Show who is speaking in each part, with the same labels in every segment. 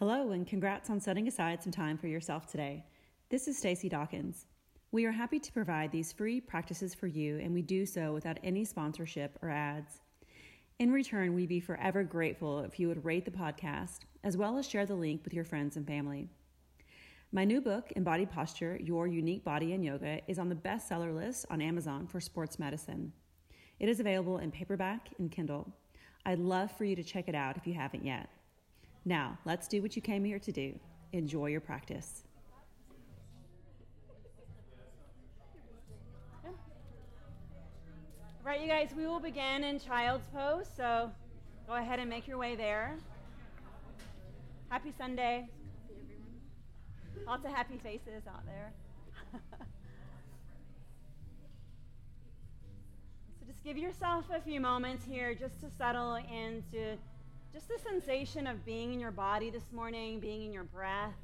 Speaker 1: Hello, and congrats on setting aside some time for yourself today. This is Stacy Dawkins. We are happy to provide these free practices for you, and we do so without any sponsorship or ads. In return, we'd be forever grateful if you would rate the podcast, as well as share the link with your friends and family. My new book, Embodied Posture Your Unique Body and Yoga, is on the bestseller list on Amazon for sports medicine. It is available in paperback and Kindle. I'd love for you to check it out if you haven't yet. Now, let's do what you came here to do. Enjoy your practice.
Speaker 2: Right, you guys, we will begin in child's pose, so go ahead and make your way there. Happy Sunday. Lots of happy faces out there. so just give yourself a few moments here just to settle into just the sensation of being in your body this morning, being in your breath.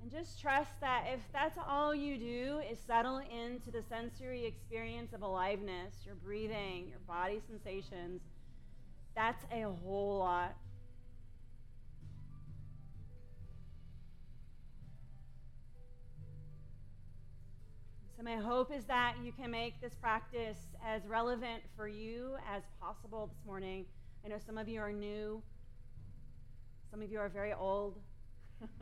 Speaker 2: And just trust that if that's all you do is settle into the sensory experience of aliveness, your breathing, your body sensations, that's a whole lot. So, my hope is that you can make this practice as relevant for you as possible this morning. I know some of you are new, some of you are very old.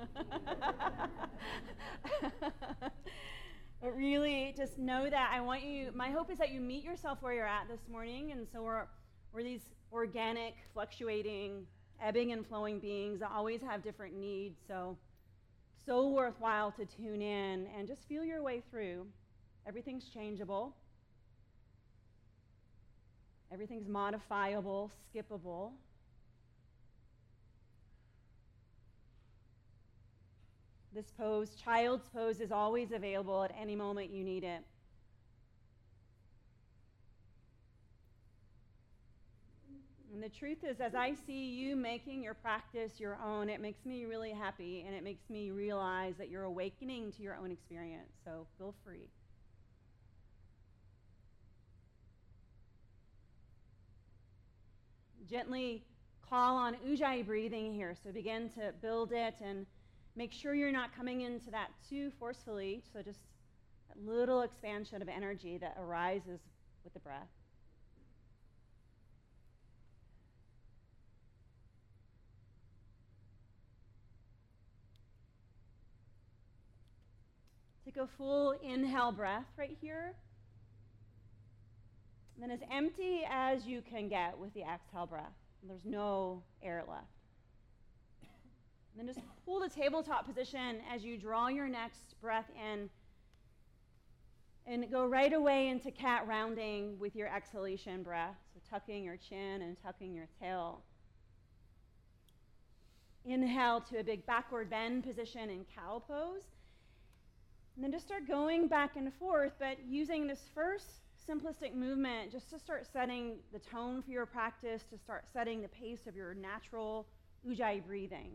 Speaker 2: but really, just know that I want you, my hope is that you meet yourself where you're at this morning. And so, we're, we're these organic, fluctuating, ebbing and flowing beings that always have different needs. So, so worthwhile to tune in and just feel your way through. Everything's changeable, everything's modifiable, skippable. This pose, child's pose, is always available at any moment you need it. And the truth is, as I see you making your practice your own, it makes me really happy and it makes me realize that you're awakening to your own experience. So feel free. Gently call on ujjayi breathing here. So begin to build it and make sure you're not coming into that too forcefully. So just a little expansion of energy that arises with the breath. Take a full inhale breath right here. And then as empty as you can get with the exhale breath. There's no air left. And then just pull the tabletop position as you draw your next breath in and go right away into cat rounding with your exhalation breath. So tucking your chin and tucking your tail. Inhale to a big backward bend position in cow pose. And then just start going back and forth, but using this first simplistic movement just to start setting the tone for your practice, to start setting the pace of your natural ujjayi breathing.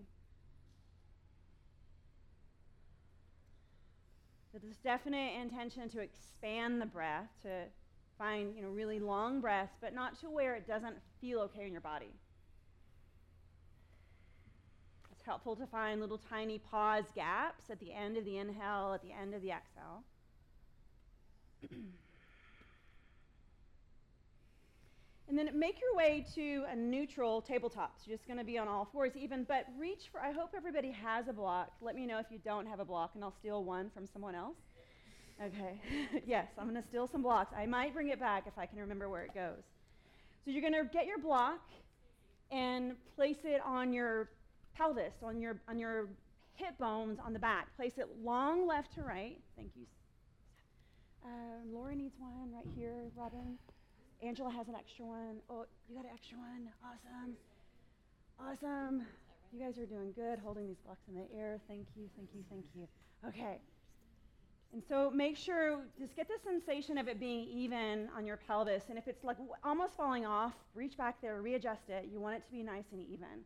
Speaker 2: So this definite intention to expand the breath, to find you know really long breaths, but not to where it doesn't feel okay in your body. It's helpful to find little tiny pause gaps at the end of the inhale, at the end of the exhale. And then make your way to a neutral tabletop. So you're just going to be on all fours even, but reach for, I hope everybody has a block. Let me know if you don't have a block, and I'll steal one from someone else. Okay, yes, I'm going to steal some blocks. I might bring it back if I can remember where it goes. So you're going to get your block and place it on your pelvis, on your, on your hip bones on the back. Place it long left to right. Thank you. Uh, Laura needs one right here, Robin. Angela has an extra one. Oh, you got an extra one. Awesome. Awesome. You guys are doing good holding these blocks in the air. Thank you, thank you, thank you. Okay. And so make sure, just get the sensation of it being even on your pelvis. And if it's like almost falling off, reach back there, readjust it. You want it to be nice and even.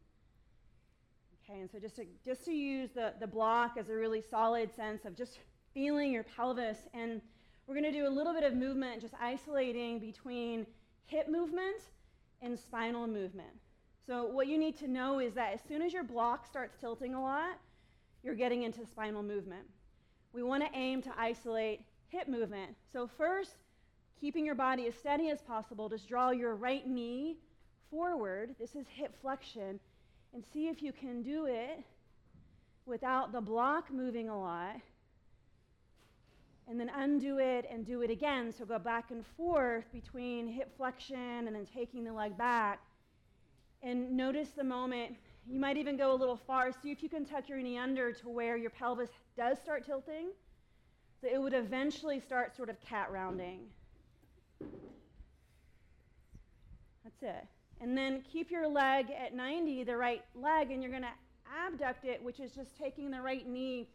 Speaker 2: Okay, and so just to, just to use the, the block as a really solid sense of just feeling your pelvis and we're going to do a little bit of movement, just isolating between hip movement and spinal movement. So, what you need to know is that as soon as your block starts tilting a lot, you're getting into spinal movement. We want to aim to isolate hip movement. So, first, keeping your body as steady as possible, just draw your right knee forward. This is hip flexion. And see if you can do it without the block moving a lot. And then undo it and do it again. So go back and forth between hip flexion and then taking the leg back. And notice the moment. You might even go a little far. See if you can tuck your knee under to where your pelvis does start tilting. So it would eventually start sort of cat rounding. That's it. And then keep your leg at 90, the right leg, and you're going to abduct it, which is just taking the right knee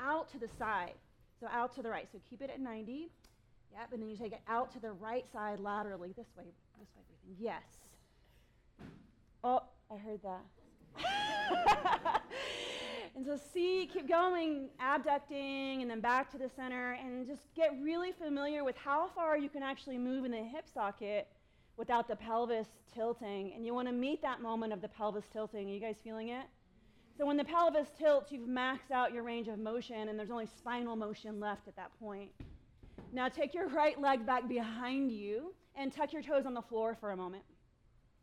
Speaker 2: out to the side. So out to the right. So keep it at 90. Yep, and then you take it out to the right side laterally. This way, this way, breathing. Yes. Oh, I heard that. and so see, keep going, abducting, and then back to the center, and just get really familiar with how far you can actually move in the hip socket without the pelvis tilting. And you want to meet that moment of the pelvis tilting. Are you guys feeling it? So when the pelvis tilts, you've maxed out your range of motion, and there's only spinal motion left at that point. Now take your right leg back behind you and tuck your toes on the floor for a moment.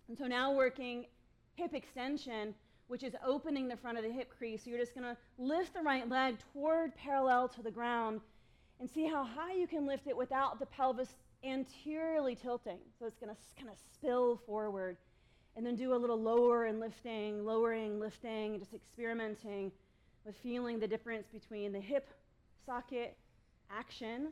Speaker 2: And so now working hip extension, which is opening the front of the hip crease. So you're just going to lift the right leg toward parallel to the ground and see how high you can lift it without the pelvis anteriorly tilting. So it's going to kind of spill forward. And then do a little lower and lifting, lowering, lifting, just experimenting with feeling the difference between the hip socket action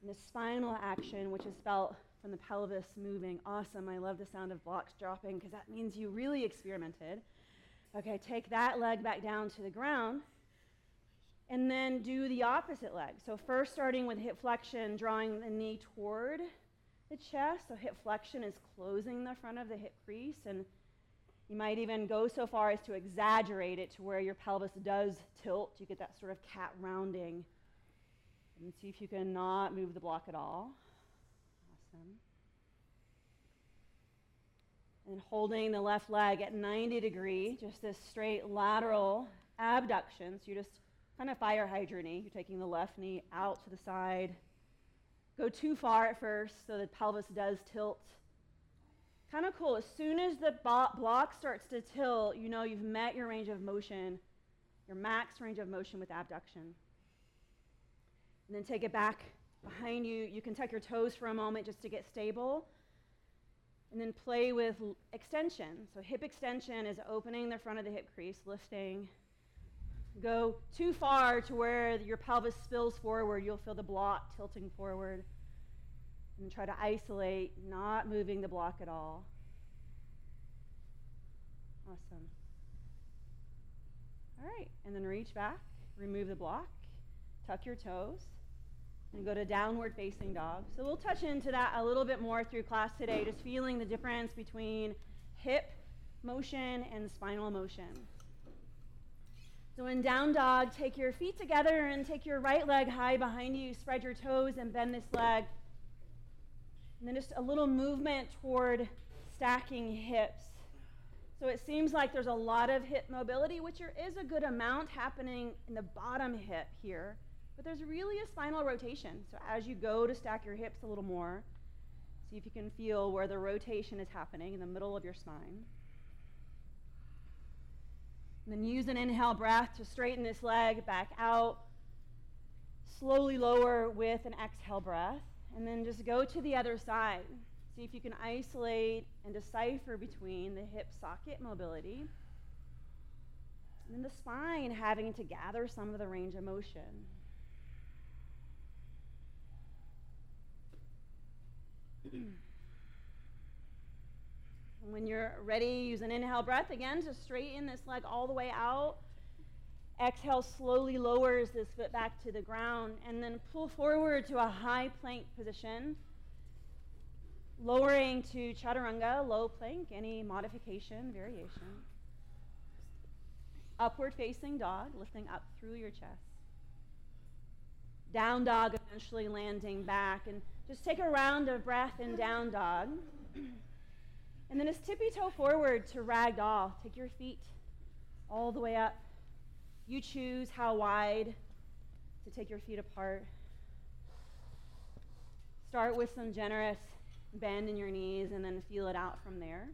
Speaker 2: and the spinal action, which is felt from the pelvis moving. Awesome. I love the sound of blocks dropping because that means you really experimented. Okay, take that leg back down to the ground and then do the opposite leg. So, first starting with hip flexion, drawing the knee toward the chest. So, hip flexion is closing the front of the hip crease. And you might even go so far as to exaggerate it to where your pelvis does tilt. You get that sort of cat rounding. And see if you can not move the block at all. Awesome. And holding the left leg at 90 degree, just this straight lateral abduction. So you just kind of fire hydrant You're taking the left knee out to the side. Go too far at first so the pelvis does tilt. Kind of cool. As soon as the block starts to tilt, you know you've met your range of motion, your max range of motion with abduction. And then take it back behind you. You can tuck your toes for a moment just to get stable. And then play with extension. So, hip extension is opening the front of the hip crease, lifting, go too far to where your pelvis spills forward, you'll feel the block tilting forward. And try to isolate, not moving the block at all. Awesome. All right, and then reach back, remove the block, tuck your toes, and go to downward facing dog. So we'll touch into that a little bit more through class today, just feeling the difference between hip motion and spinal motion. So in down dog, take your feet together and take your right leg high behind you. Spread your toes and bend this leg. And then just a little movement toward stacking hips. So it seems like there's a lot of hip mobility, which there is a good amount happening in the bottom hip here. But there's really a spinal rotation. So as you go to stack your hips a little more, see if you can feel where the rotation is happening in the middle of your spine. And then use an inhale breath to straighten this leg back out. Slowly lower with an exhale breath. And then just go to the other side. See if you can isolate and decipher between the hip socket mobility and then the spine having to gather some of the range of motion. When you're ready, use an inhale breath again to straighten this leg all the way out. Exhale slowly lowers this foot back to the ground and then pull forward to a high plank position. Lowering to chaturanga, low plank, any modification, variation. Upward facing dog, lifting up through your chest. Down dog, eventually landing back. And just take a round of breath in down dog. And then just tippy toe forward to ragdoll. Take your feet all the way up. You choose how wide to take your feet apart. Start with some generous bend in your knees and then feel it out from there.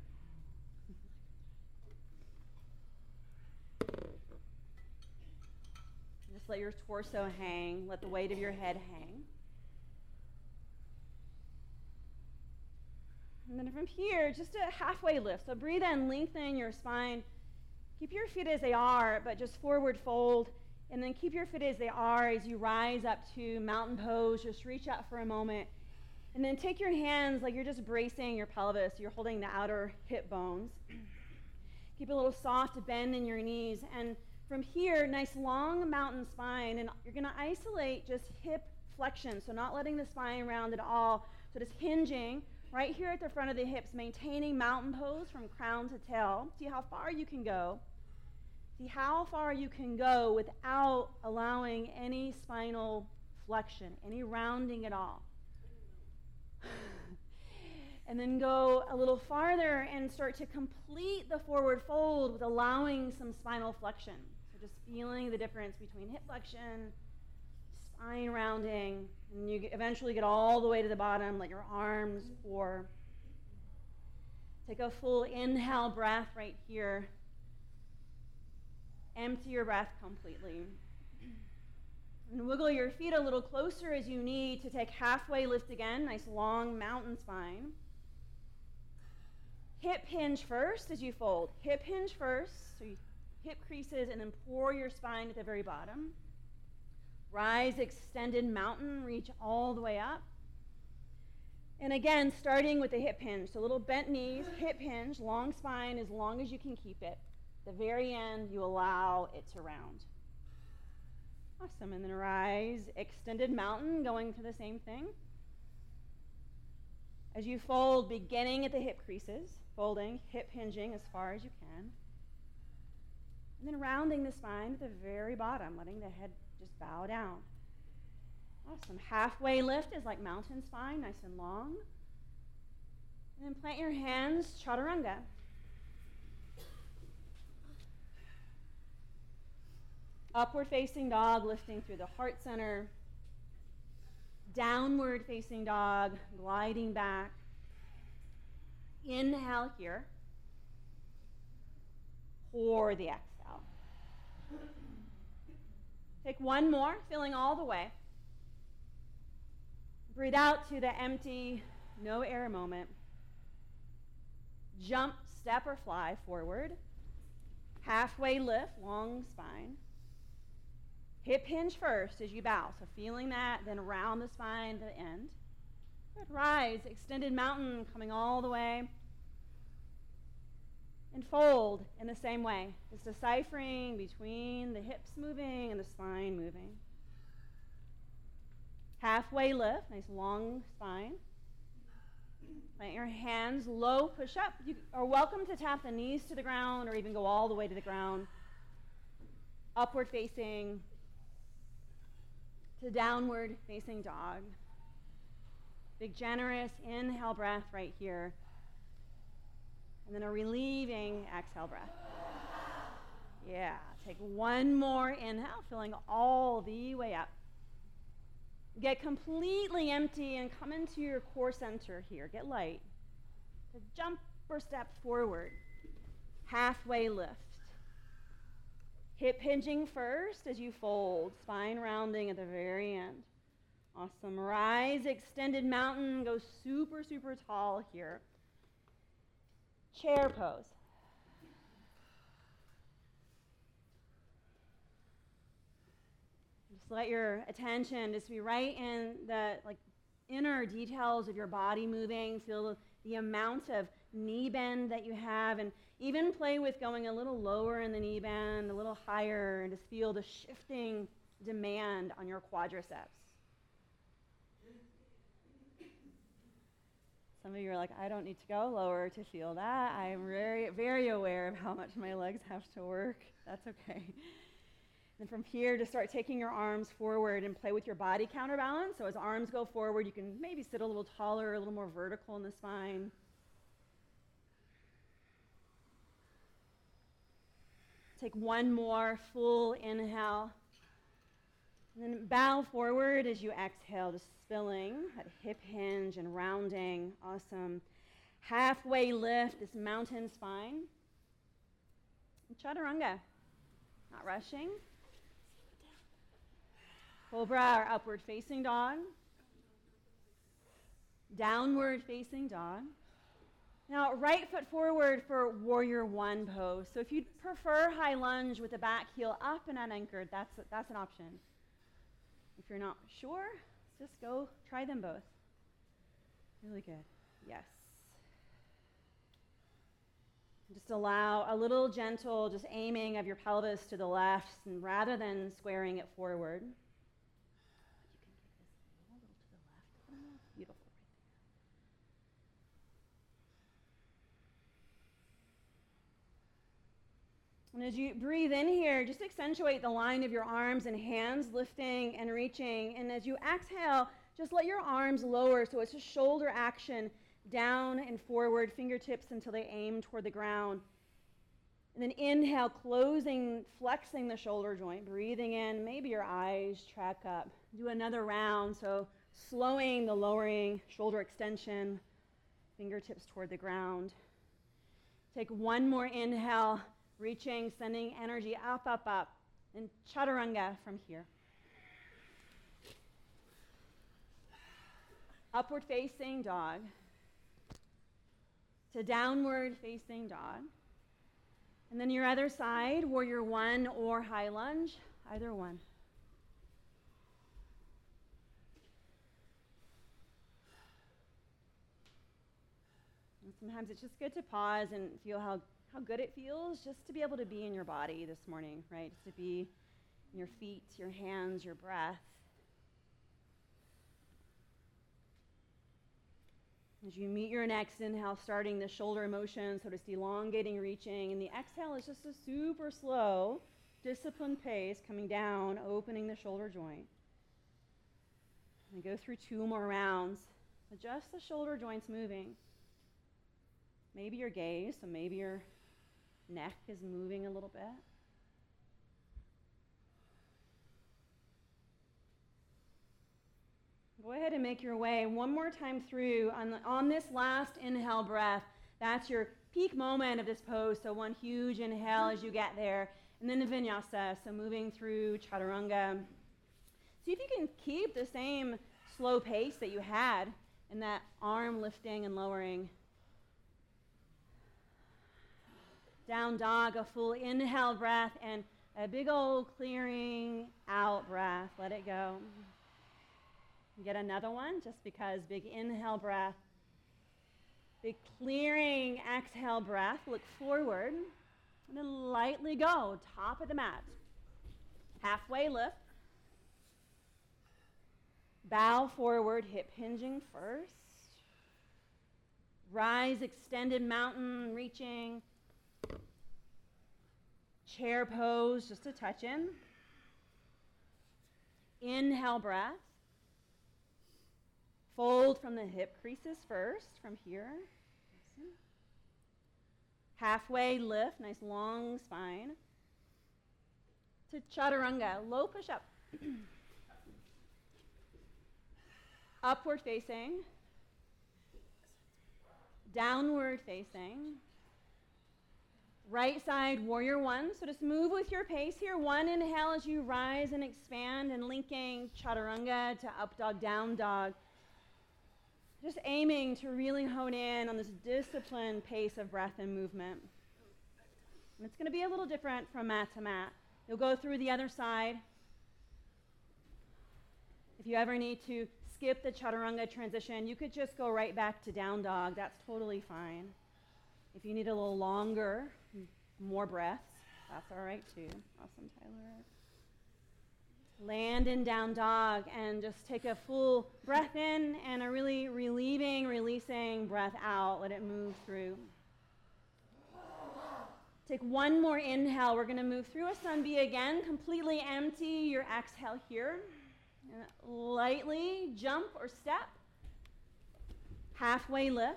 Speaker 2: Just let your torso hang, let the weight of your head hang. And then from here, just a halfway lift. So breathe in, lengthen your spine. Keep your feet as they are, but just forward fold. And then keep your feet as they are as you rise up to mountain pose. Just reach out for a moment. And then take your hands like you're just bracing your pelvis. You're holding the outer hip bones. Keep a little soft bend in your knees. And from here, nice long mountain spine. And you're going to isolate just hip flexion. So not letting the spine round at all. So just hinging right here at the front of the hips, maintaining mountain pose from crown to tail. See how far you can go. See how far you can go without allowing any spinal flexion, any rounding at all. and then go a little farther and start to complete the forward fold with allowing some spinal flexion. So just feeling the difference between hip flexion, spine rounding, and you eventually get all the way to the bottom, let your arms pour. Take a full inhale breath right here. Empty your breath completely. And wiggle your feet a little closer as you need to take halfway lift again. Nice long mountain spine. Hip hinge first as you fold. Hip hinge first. So hip creases and then pour your spine at the very bottom. Rise, extended mountain, reach all the way up. And again, starting with the hip hinge. So little bent knees, hip hinge, long spine as long as you can keep it. The very end, you allow it to round. Awesome. And then rise, extended mountain, going to the same thing. As you fold, beginning at the hip creases, folding, hip hinging as far as you can. And then rounding the spine at the very bottom, letting the head just bow down. Awesome. Halfway lift is like mountain spine, nice and long. And then plant your hands, chaturanga. Upward facing dog, lifting through the heart center. Downward facing dog, gliding back. Inhale here. Pour the exhale. Take one more, filling all the way. Breathe out to the empty, no air moment. Jump, step, or fly forward. Halfway lift, long spine. Hip hinge first as you bow. So feeling that, then around the spine to the end. Good. Rise, extended mountain coming all the way and fold in the same way. It's deciphering between the hips moving and the spine moving. Halfway lift, nice long spine. Plant your hands low, push up. You are welcome to tap the knees to the ground or even go all the way to the ground. Upward facing to downward facing dog. Big generous inhale breath right here. And then a relieving exhale breath. Yeah, take one more inhale, filling all the way up. Get completely empty and come into your core center here. Get light. To jump or step forward. Halfway lift. Hip hinging first as you fold, spine rounding at the very end. Awesome. Rise, extended mountain, go super, super tall here chair pose. Just let your attention just be right in the like inner details of your body moving. Feel the amount of knee bend that you have, and even play with going a little lower in the knee bend, a little higher, and just feel the shifting demand on your quadriceps. Some of you are like, I don't need to go lower to feel that. I am very, very aware of how much my legs have to work. That's okay. And from here, just start taking your arms forward and play with your body counterbalance. So as arms go forward, you can maybe sit a little taller, a little more vertical in the spine. Take one more full inhale. And then bow forward as you exhale, just spilling that hip hinge and rounding. Awesome. Halfway lift, this mountain spine. Chaturanga. Not rushing. Cobra or upward facing dog. Downward facing dog. Now, right foot forward for warrior one pose. So if you prefer high lunge with the back heel up and unanchored, that's, that's an option. If you're not sure, just go try them both. Really good. Yes. Just allow a little gentle, just aiming of your pelvis to the left and rather than squaring it forward. And as you breathe in here, just accentuate the line of your arms and hands lifting and reaching. And as you exhale, just let your arms lower so it's a shoulder action down and forward, fingertips until they aim toward the ground. And then inhale, closing, flexing the shoulder joint, breathing in. Maybe your eyes track up. Do another round. So slowing the lowering shoulder extension, fingertips toward the ground. Take one more inhale reaching, sending energy up, up, up, and chaturanga from here. Upward facing dog to downward facing dog. And then your other side, warrior one or high lunge, either one. And sometimes it's just good to pause and feel how how good it feels just to be able to be in your body this morning, right? Just to be in your feet, your hands, your breath. As you meet your next inhale, starting the shoulder motion, so just elongating, reaching, and the exhale is just a super slow, disciplined pace coming down, opening the shoulder joint. And go through two more rounds. Adjust the shoulder joints moving. Maybe your gaze, so maybe your neck is moving a little bit. Go ahead and make your way one more time through on, the, on this last inhale breath. That's your peak moment of this pose. So, one huge inhale as you get there, and then the vinyasa. So, moving through chaturanga. See if you can keep the same slow pace that you had in that arm lifting and lowering. Down dog, a full inhale breath, and a big old clearing out breath. Let it go. Get another one just because big inhale breath. Big clearing exhale breath. Look forward. And then lightly go, top of the mat. Halfway lift. Bow forward, hip hinging first. Rise, extended mountain, reaching chair pose, just a touch in. Inhale breath. Fold from the hip creases first, from here. Halfway lift, nice long spine. To chaturanga, low push up. Upward facing. Downward facing. Right side, warrior one. So just move with your pace here. One inhale as you rise and expand and linking chaturanga to up dog, down dog. Just aiming to really hone in on this disciplined pace of breath and movement. And it's going to be a little different from mat to mat. You'll go through the other side. If you ever need to skip the chaturanga transition, you could just go right back to down dog. That's totally fine. If you need a little longer, more breaths, that's all right too. Awesome, Tyler. Land in down dog and just take a full breath in and a really relieving, releasing breath out. Let it move through. Take one more inhale. We're going to move through a sun B again. Completely empty your exhale here. And lightly jump or step. Halfway lift.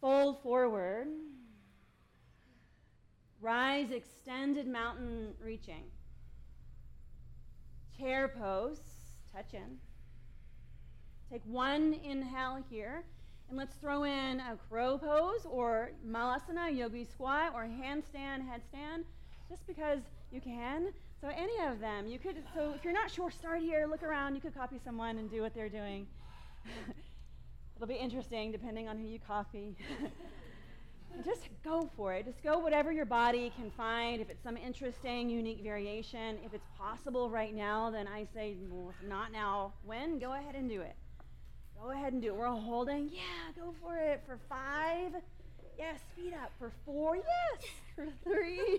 Speaker 2: Fold forward. Rise, extended mountain reaching. Chair pose, touch in. Take one inhale here, and let's throw in a crow pose or malasana, yogi squat, or handstand, headstand, just because you can. So any of them, you could. So if you're not sure, start here, look around. You could copy someone and do what they're doing. It'll be interesting depending on who you copy. just go for it. Just go whatever your body can find. If it's some interesting, unique variation, if it's possible right now, then I say, well, if not now, when? Go ahead and do it. Go ahead and do it. We're all holding. Yeah, go for it. For five. Yes, speed up. For four. Yes. For three.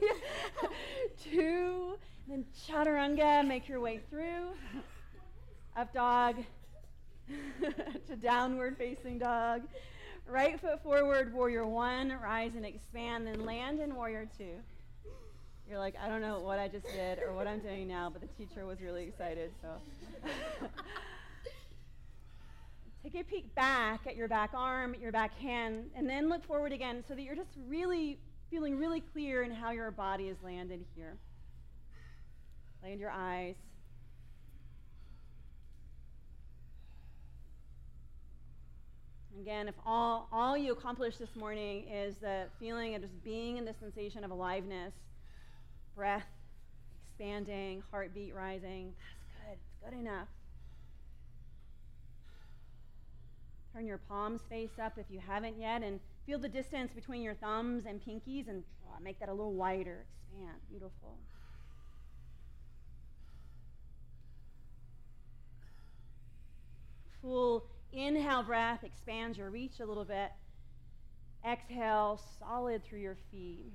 Speaker 2: two. Then chaturanga. Make your way through. Up dog. to downward facing dog. Right foot forward, warrior one, rise and expand, then land in warrior two. You're like, I don't know what I just did or what I'm doing now, but the teacher was really excited, so. Take a peek back at your back arm, your back hand, and then look forward again so that you're just really feeling really clear in how your body is landed here. Land your eyes. Again, if all, all you accomplish this morning is the feeling of just being in the sensation of aliveness, breath expanding, heartbeat rising, that's good. It's good enough. Turn your palms face up if you haven't yet, and feel the distance between your thumbs and pinkies and oh, make that a little wider. Expand. Beautiful. Full Inhale, breath, expand your reach a little bit. Exhale, solid through your feet.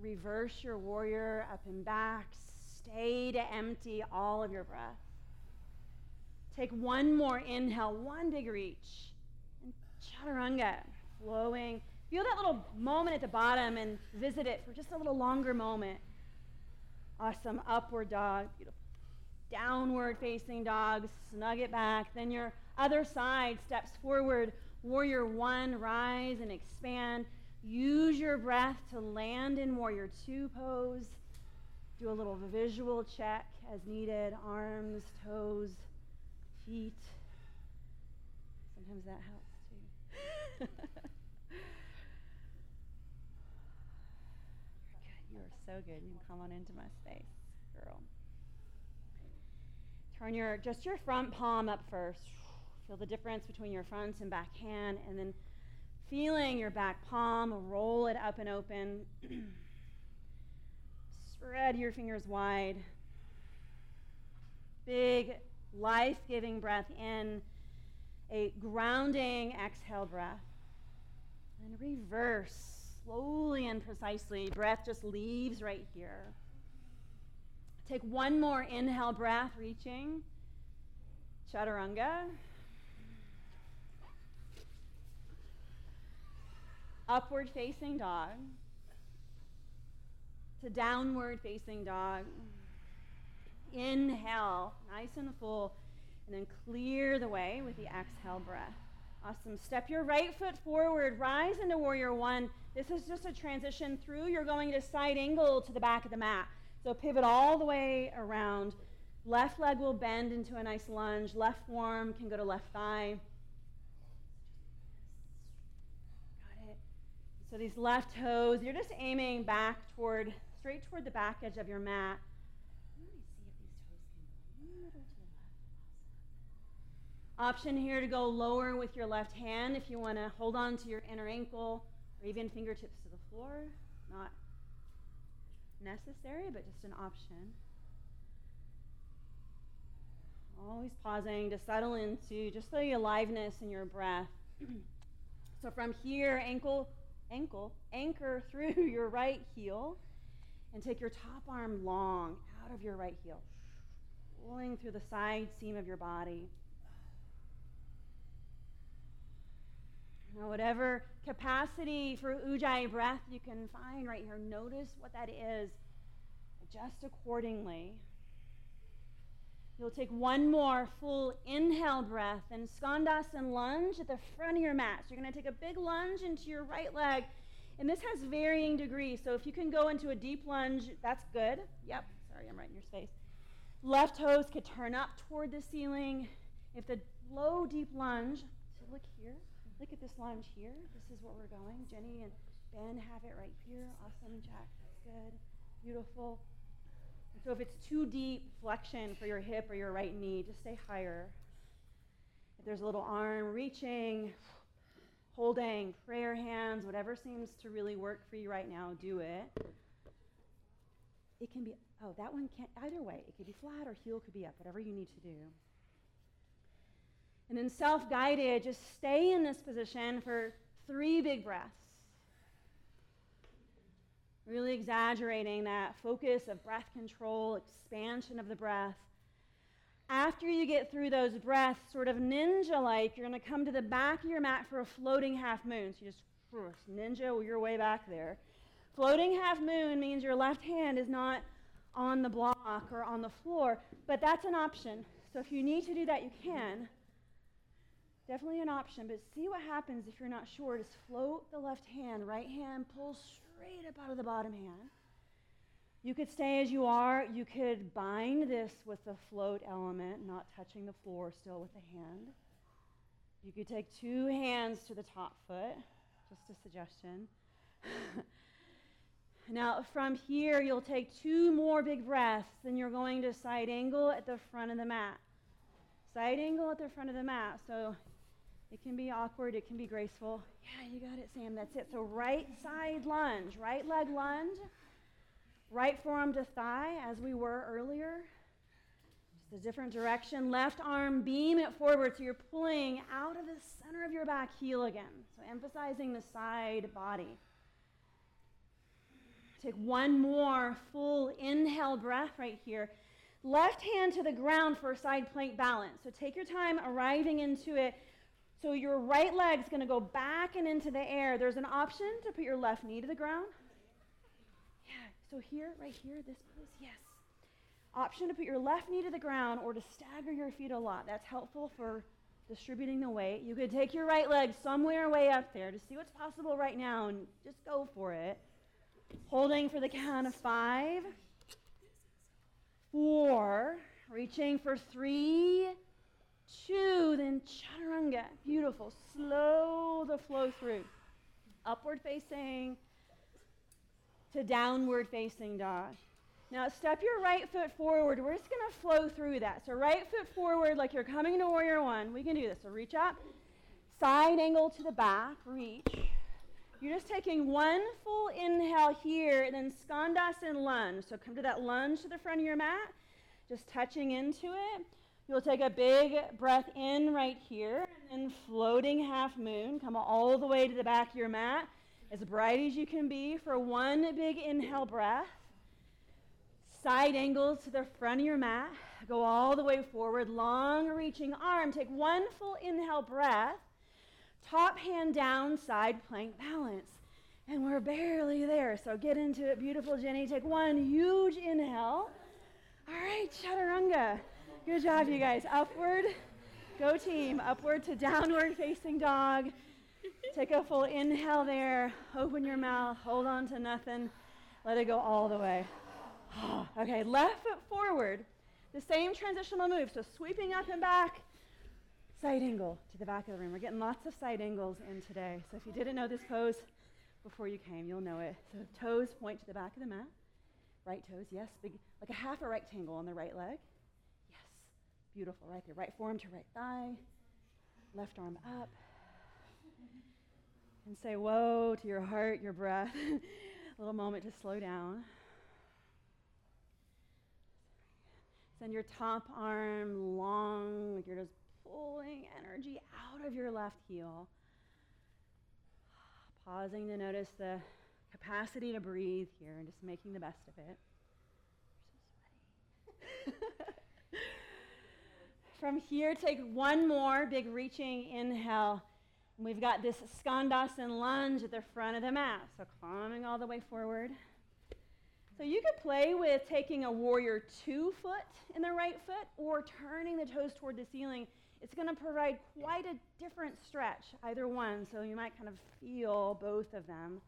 Speaker 2: Reverse your warrior up and back. Stay to empty all of your breath. Take one more inhale, one big reach. And chaturanga, flowing. Feel that little moment at the bottom and visit it for just a little longer moment. Awesome. Upward dog. Beautiful. Downward facing dog. Snug it back. Then your other side steps forward. Warrior one, rise and expand. Use your breath to land in warrior two pose. Do a little visual check as needed arms, toes, feet. Sometimes that helps too. You are so good. You can come on into my space, girl. Turn your just your front palm up first. Feel the difference between your front and back hand, and then feeling your back palm, roll it up and open. Spread your fingers wide. Big, life giving breath in, a grounding exhale breath. And reverse slowly and precisely. Breath just leaves right here. Take one more inhale breath, reaching. Chaturanga. Upward facing dog to downward facing dog. Inhale, nice and full, and then clear the way with the exhale breath. Awesome. Step your right foot forward, rise into warrior one. This is just a transition through. You're going to side angle to the back of the mat. So pivot all the way around. Left leg will bend into a nice lunge. Left forearm can go to left thigh. So these left toes, you're just aiming back toward, straight toward the back edge of your mat. Option here to go lower with your left hand if you want to hold on to your inner ankle or even fingertips to the floor. Not necessary, but just an option. Always pausing to settle into just the aliveness in your breath. so from here, ankle ankle, anchor through your right heel and take your top arm long out of your right heel, pulling through the side seam of your body. Now, whatever capacity for ujjayi breath you can find right here, notice what that is. Adjust accordingly. You'll take one more full inhale breath and skandasana lunge at the front of your mat. So you're going to take a big lunge into your right leg And this has varying degrees. So if you can go into a deep lunge, that's good. Yep, sorry, I'm right in your space. Left toes could turn up toward the ceiling. If the low, deep lunge, so look here, look at this lunge here. This is where we're going. Jenny and Ben have it right here. Awesome, Jack, that's good. Beautiful. So if it's too deep flexion for your hip or your right knee, just stay higher. If there's a little arm reaching, holding, prayer hands, whatever seems to really work for you right now, do it. It can be, oh, that one can't, either way. It could be flat or heel could be up, whatever you need to do. And then self guided, just stay in this position for three big breaths. Really exaggerating that focus of breath control, expansion of the breath after you get through those breaths, sort of ninja like, you're going to come to the back of your mat for a floating half moon. So you just ninja your way back there. Floating half moon means your left hand is not on the block or on the floor, but that's an option. So if you need to do that, you can. Definitely an option, but see what happens if you're not sure. Just float the left hand, right hand pulls straight up out of the bottom hand. You could stay as you are. You could bind this with the float element, not touching the floor, still with the hand. You could take two hands to the top foot, just a suggestion. now, from here, you'll take two more big breaths, then you're going to side angle at the front of the mat. Side angle at the front of the mat. So it can be awkward, it can be graceful. Yeah, you got it, Sam. That's it. So, right side lunge, right leg lunge. Right forearm to thigh, as we were earlier. Just a different direction. Left arm, beam it forward. So you're pulling out of the center of your back heel again. So emphasizing the side body. Take one more full inhale breath right here. Left hand to the ground for side plank balance. So take your time arriving into it. So your right leg's going to go back and into the air. There's an option to put your left knee to the ground Yeah, so here, right here, this pose, yes. Option to put your left knee to the ground or to stagger your feet a lot. That's helpful for distributing the weight. You could take your right leg somewhere way up there to see what's possible right now and just go for it. Holding for the count of five, four, reaching for three, two, then chaturanga. Beautiful. Slow the flow through. Upward facing to downward facing dog. Now step your right foot forward. We're just going to flow through that. So right foot forward like you're coming to warrior one. We can do this. So reach up, side angle to the back, reach. You're just taking one full inhale here, and then skandasana lunge. So come to that lunge to the front of your mat, just touching into it. You'll take a big breath in right here, and then floating half moon. Come all the way to the back of your mat as bright as you can be for one big inhale breath. Side angle to the front of your mat. Go all the way forward, long reaching arm. Take one full inhale breath. Top hand down, side plank balance. And we're barely there, so get into it. Beautiful, Jenny. Take one huge inhale. All right, chaturanga. Good job, you guys. Upward. Go team. Upward to downward facing dog. Take a full inhale there. Open your mouth. Hold on to nothing. Let it go all the way. okay, left foot forward. The same transitional move. So sweeping up and back. Side angle to the back of the room. We're getting lots of side angles in today. So if you didn't know this pose before you came, you'll know it. So toes point to the back of the mat. Right toes, yes, big, like a half a rectangle on the right leg. Beautiful, right there. Right forearm to right thigh. Left arm up and say whoa to your heart, your breath. a little moment to slow down. Send your top arm long, like you're just pulling energy out of your left heel. Pausing to notice the capacity to breathe here and just making the best of it. So From here, take one more big reaching inhale And We've got this skandasana lunge at the front of the mat. So climbing all the way forward. So you could play with taking a warrior two foot in the right foot or turning the toes toward the ceiling. It's going to provide quite a different stretch, either one. So you might kind of feel both of them.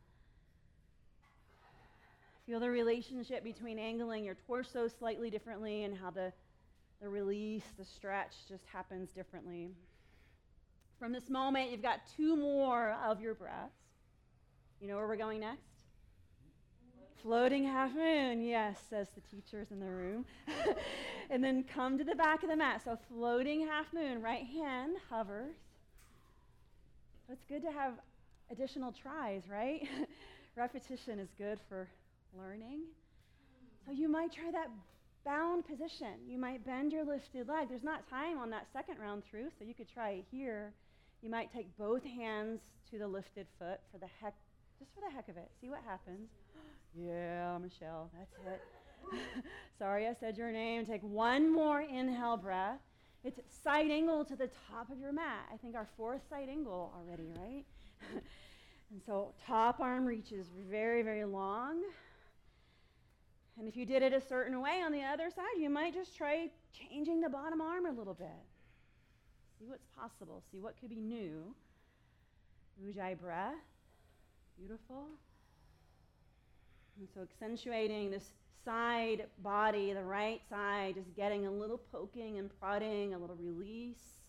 Speaker 2: Feel the relationship between angling your torso slightly differently and how the, the release, the stretch just happens differently. From this moment, you've got two more of your breaths. You know where we're going next? Floating half moon, yes, says the teachers in the room. and then come to the back of the mat. So floating half moon, right hand hovers. So it's good to have additional tries, right? Repetition is good for learning. So you might try that bound position. You might bend your lifted leg. There's not time on that second round through, so you could try it here. You might take both hands to the lifted foot for the heck, just for the heck of it. See what happens. yeah, Michelle, that's it. Sorry I said your name. Take one more inhale breath. It's side angle to the top of your mat. I think our fourth side angle already, right? and so top arm reaches very, very long. And if you did it a certain way on the other side, you might just try changing the bottom arm a little bit. See what's possible. See what could be new. Ujjayi breath. Beautiful. And so accentuating this side body, the right side, just getting a little poking and prodding, a little release.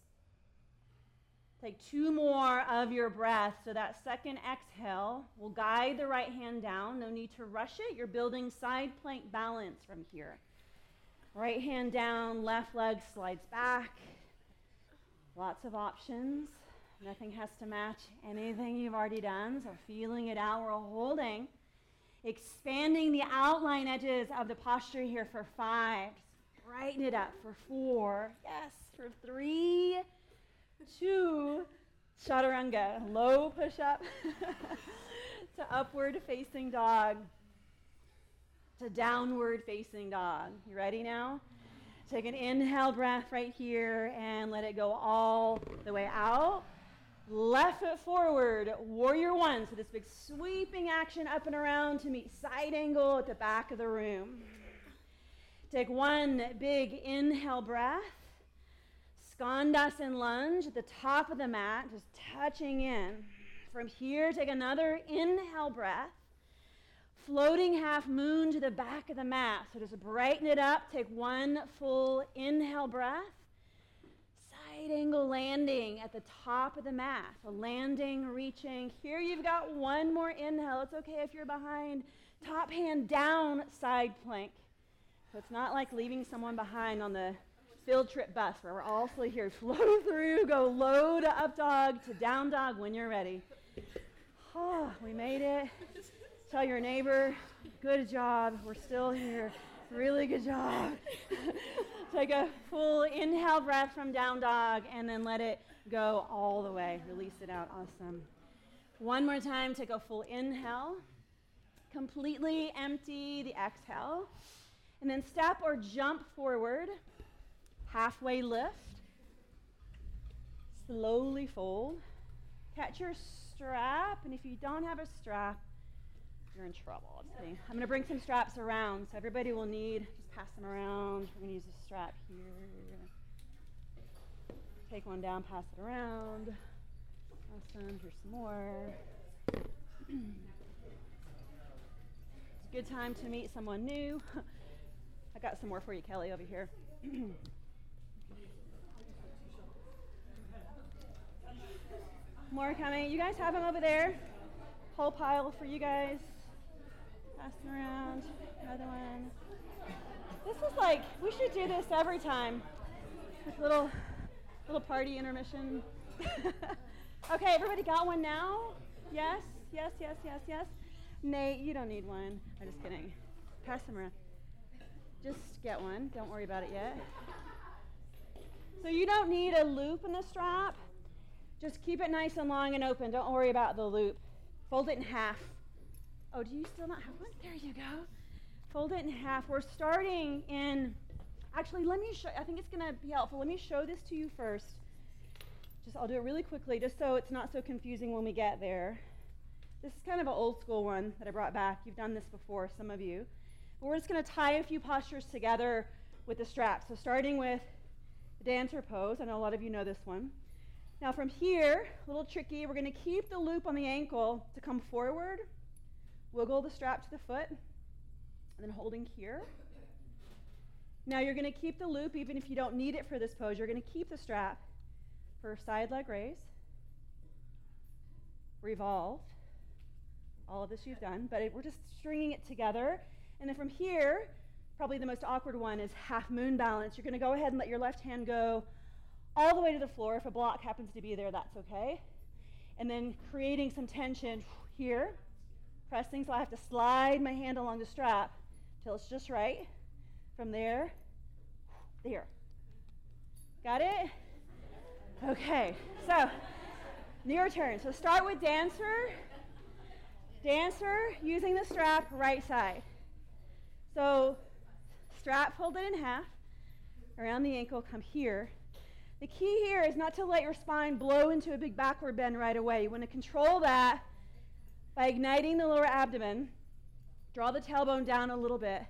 Speaker 2: Take two more of your breath. So that second exhale will guide the right hand down. No need to rush it. You're building side plank balance from here. Right hand down, left leg slides back. Lots of options. Nothing has to match anything you've already done. So feeling it out, we're holding. Expanding the outline edges of the posture here for five. brighten it up for four. Yes, for three two, chaturanga, low push up to upward facing dog to downward facing dog. You ready now? Take an inhale breath right here and let it go all the way out. Left foot forward, warrior one. So this big sweeping action up and around to meet side angle at the back of the room. Take one big inhale breath. Skandasana lunge at the top of the mat, just touching in. From here, take another inhale breath. Floating half moon to the back of the mat. So just brighten it up. Take one full inhale breath. Side angle landing at the top of the mat. So landing, reaching. Here you've got one more inhale. It's okay if you're behind. Top hand down, side plank. So it's not like leaving someone behind on the field trip bus where we're all still here. Flow through, go low to up dog to down dog when you're ready. Oh, we made it. Tell your neighbor, good job. We're still here. Really good job. Take a full inhale breath from down dog and then let it go all the way. Release it out. Awesome. One more time. Take a full inhale. Completely empty the exhale. And then step or jump forward halfway lift, slowly fold, catch your strap, and if you don't have a strap, you're in trouble. I'm, going to bring some straps around, so everybody will need, just pass them around. We're going to use a strap here. Take one down, pass it around. Awesome, here's some more. it's a good time to meet someone new. I got some more for you, Kelly, over here. More coming. You guys have them over there. Whole pile for you guys. Passing around. Another one. This is like, we should do this every time. Little, little party intermission. okay, everybody got one now? Yes, yes, yes, yes, yes. Nate, you don't need one. I'm just kidding. Pass them around. Just get one. Don't worry about it yet. So you don't need a loop in the strap. Just keep it nice and long and open. Don't worry about the loop. Fold it in half. Oh, do you still not have one? There you go. Fold it in half. We're starting in, actually, let me show, I think it's going to be helpful. Let me show this to you first. Just, I'll do it really quickly just so it's not so confusing when we get there. This is kind of an old school one that I brought back. You've done this before, some of you. But we're just going to tie a few postures together with the strap. So starting with the dancer pose. I know a lot of you know this one. Now from here, a little tricky, we're going to keep the loop on the ankle to come forward, wiggle the strap to the foot, and then holding here. Now you're going to keep the loop even if you don't need it for this pose. You're going to keep the strap for side leg raise, revolve. All of this you've done, but it, we're just stringing it together. And then from here, probably the most awkward one is half moon balance. You're going to go ahead and let your left hand go all the way to the floor. If a block happens to be there, that's okay. And then creating some tension here, pressing, so I have to slide my hand along the strap till it's just right. From there, there. Got it? Okay, so your turn. So start with dancer. Dancer using the strap right side. So strap folded in half around the ankle, come here. The key here is not to let your spine blow into a big backward bend right away. You want to control that by igniting the lower abdomen. Draw the tailbone down a little bit.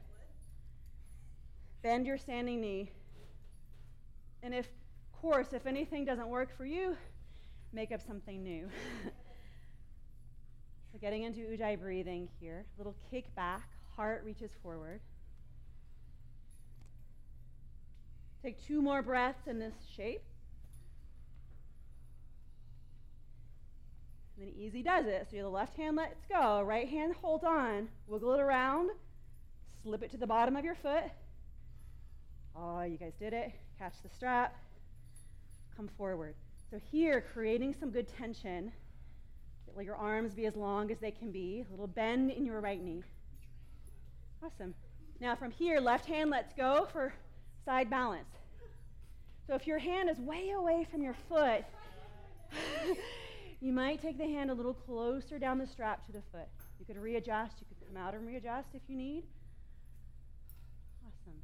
Speaker 2: Bend your standing knee. And if, of course, if anything doesn't work for you, make up something new. so getting into ujjayi breathing here. Little kick back, heart reaches forward. Take two more breaths in this shape. And then easy does it. So the left hand lets go, right hand hold on, wiggle it around, slip it to the bottom of your foot. Oh, you guys did it. Catch the strap, come forward. So here, creating some good tension. Let your arms be as long as they can be. A little bend in your right knee. Awesome. Now from here, left hand lets go for side balance. So if your hand is way away from your foot, you might take the hand a little closer down the strap to the foot. You could readjust, you could come out and readjust if you need. Awesome.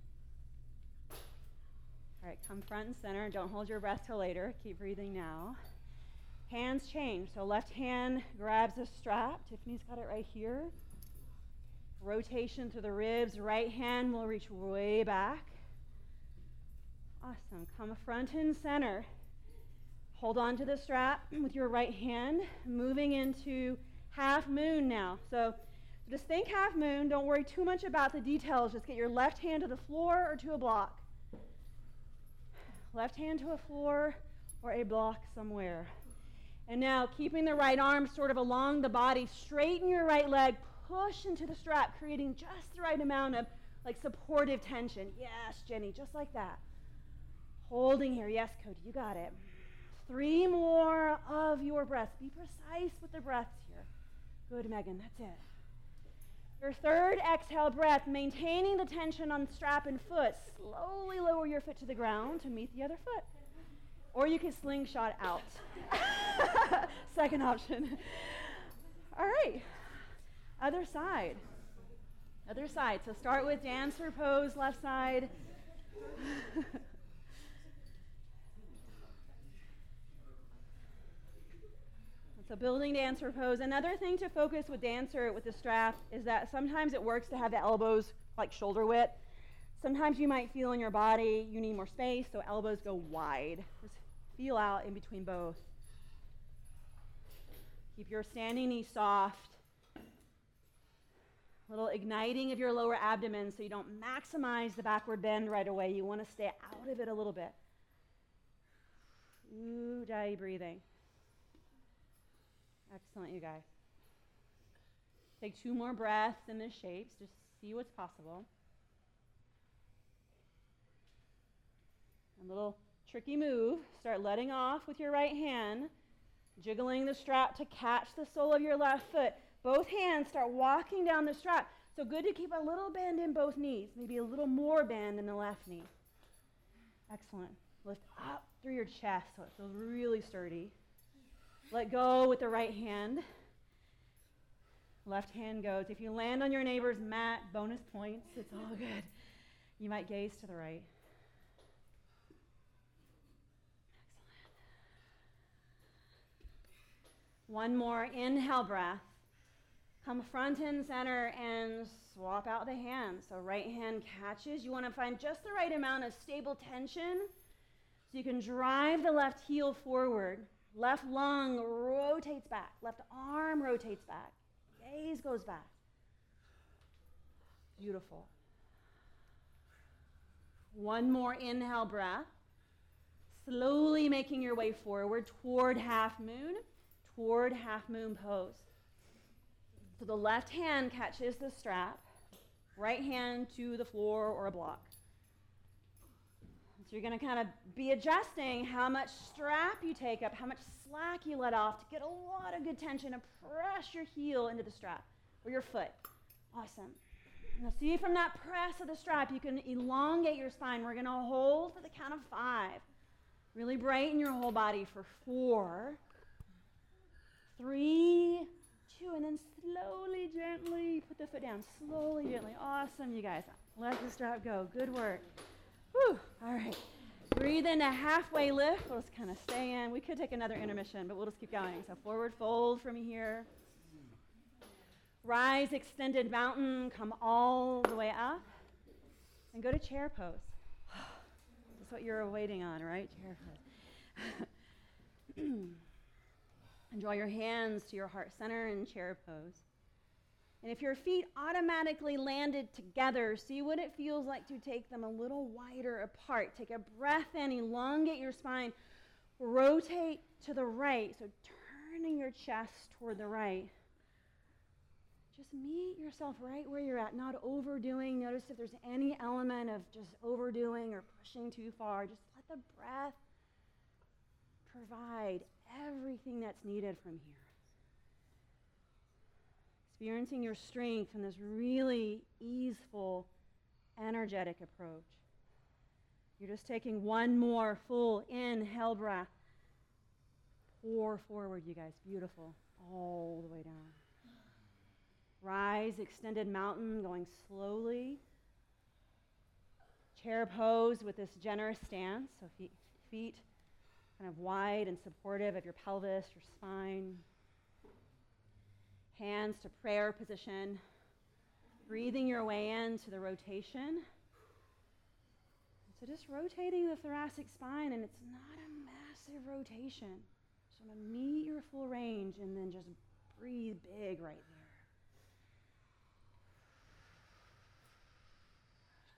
Speaker 2: All right, come front and center. Don't hold your breath till later. Keep breathing now. Hands change. So left hand grabs the strap. Tiffany's got it right here. Rotation to the ribs. Right hand will reach way back. Awesome. Come front and center. Hold on to the strap with your right hand, moving into half moon now. So just think half moon. Don't worry too much about the details. Just get your left hand to the floor or to a block. Left hand to a floor or a block somewhere. And now, keeping the right arm sort of along the body, straighten your right leg, push into the strap, creating just the right amount of like supportive tension. Yes, Jenny, just like that. Holding here. Yes, Cody, you got it. Three more of your breaths. Be precise with the breaths here. Good, Megan. That's it. Your third exhale breath, maintaining the tension on strap and foot. Slowly lower your foot to the ground to meet the other foot. Or you can slingshot out. Second option. All right. Other side. Other side. So start with dancer pose, left side. So building dancer pose. Another thing to focus with dancer with the strap is that sometimes it works to have the elbows like shoulder width. Sometimes you might feel in your body you need more space, so elbows go wide. Just feel out in between both. Keep your standing knee soft. A little igniting of your lower abdomen so you don't maximize the backward bend right away. You want to stay out of it a little bit. Ujjayi breathing. Excellent, you guys. Take two more breaths in the shapes, just see what's possible. A little tricky move. Start letting off with your right hand, jiggling the strap to catch the sole of your left foot. Both hands start walking down the strap. So good to keep a little bend in both knees, maybe a little more bend in the left knee. Excellent. Lift up through your chest so it feels really sturdy. Let go with the right hand. Left hand goes. If you land on your neighbor's mat, bonus points. It's all good. You might gaze to the right. Excellent. One more inhale breath. Come front and center and swap out the hands. So right hand catches. You want to find just the right amount of stable tension so you can drive the left heel forward. Left lung rotates back. Left arm rotates back. Gaze goes back. Beautiful. One more inhale breath. Slowly making your way forward toward half moon, toward half moon pose. So the left hand catches the strap, right hand to the floor or a block. So you're going to kind of be adjusting how much strap you take up, how much slack you let off to get a lot of good tension and press your heel into the strap or your foot. Awesome. Now, see from that press of the strap, you can elongate your spine. We're going to hold for the count of five. Really brighten your whole body for four, three, two, and then slowly, gently put the foot down. Slowly, gently. Awesome, you guys. Let the strap go. Good work. Whew. All right. Breathe in a halfway lift. We'll just kind of stay in. We could take another intermission, but we'll just keep going. So forward fold from here. Rise, extended mountain. Come all the way up. And go to chair pose. That's what you're waiting on, right? Chair pose. and draw your hands to your heart center in chair pose. And if your feet automatically landed together, see what it feels like to take them a little wider apart. Take a breath in, elongate your spine, rotate to the right. So turning your chest toward the right. Just meet yourself right where you're at, not overdoing. Notice if there's any element of just overdoing or pushing too far. Just let the breath provide everything that's needed from here experiencing your strength in this really easeful, energetic approach. You're just taking one more full inhale breath. Pour forward, you guys. Beautiful. All the way down. Rise, extended mountain, going slowly. Chair pose with this generous stance. So feet, feet kind of wide and supportive of your pelvis, your spine hands to prayer position, breathing your way into the rotation. So just rotating the thoracic spine, and it's not a massive rotation. So I'm going to meet your full range and then just breathe big right there.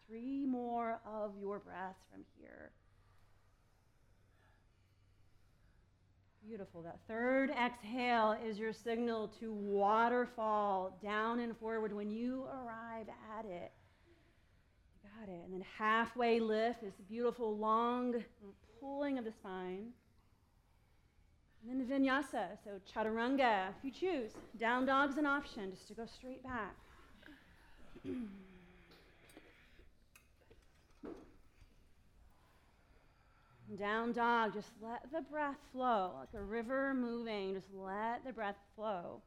Speaker 2: Three more of your breaths from here. Beautiful. That third exhale is your signal to waterfall down and forward when you arrive at it. You got it. And then halfway lift, this beautiful long pulling of the spine. And then the vinyasa, so chaturanga, if you choose. Down dog's an option, just to go straight back. Down dog, just let the breath flow like a river moving. Just let the breath flow.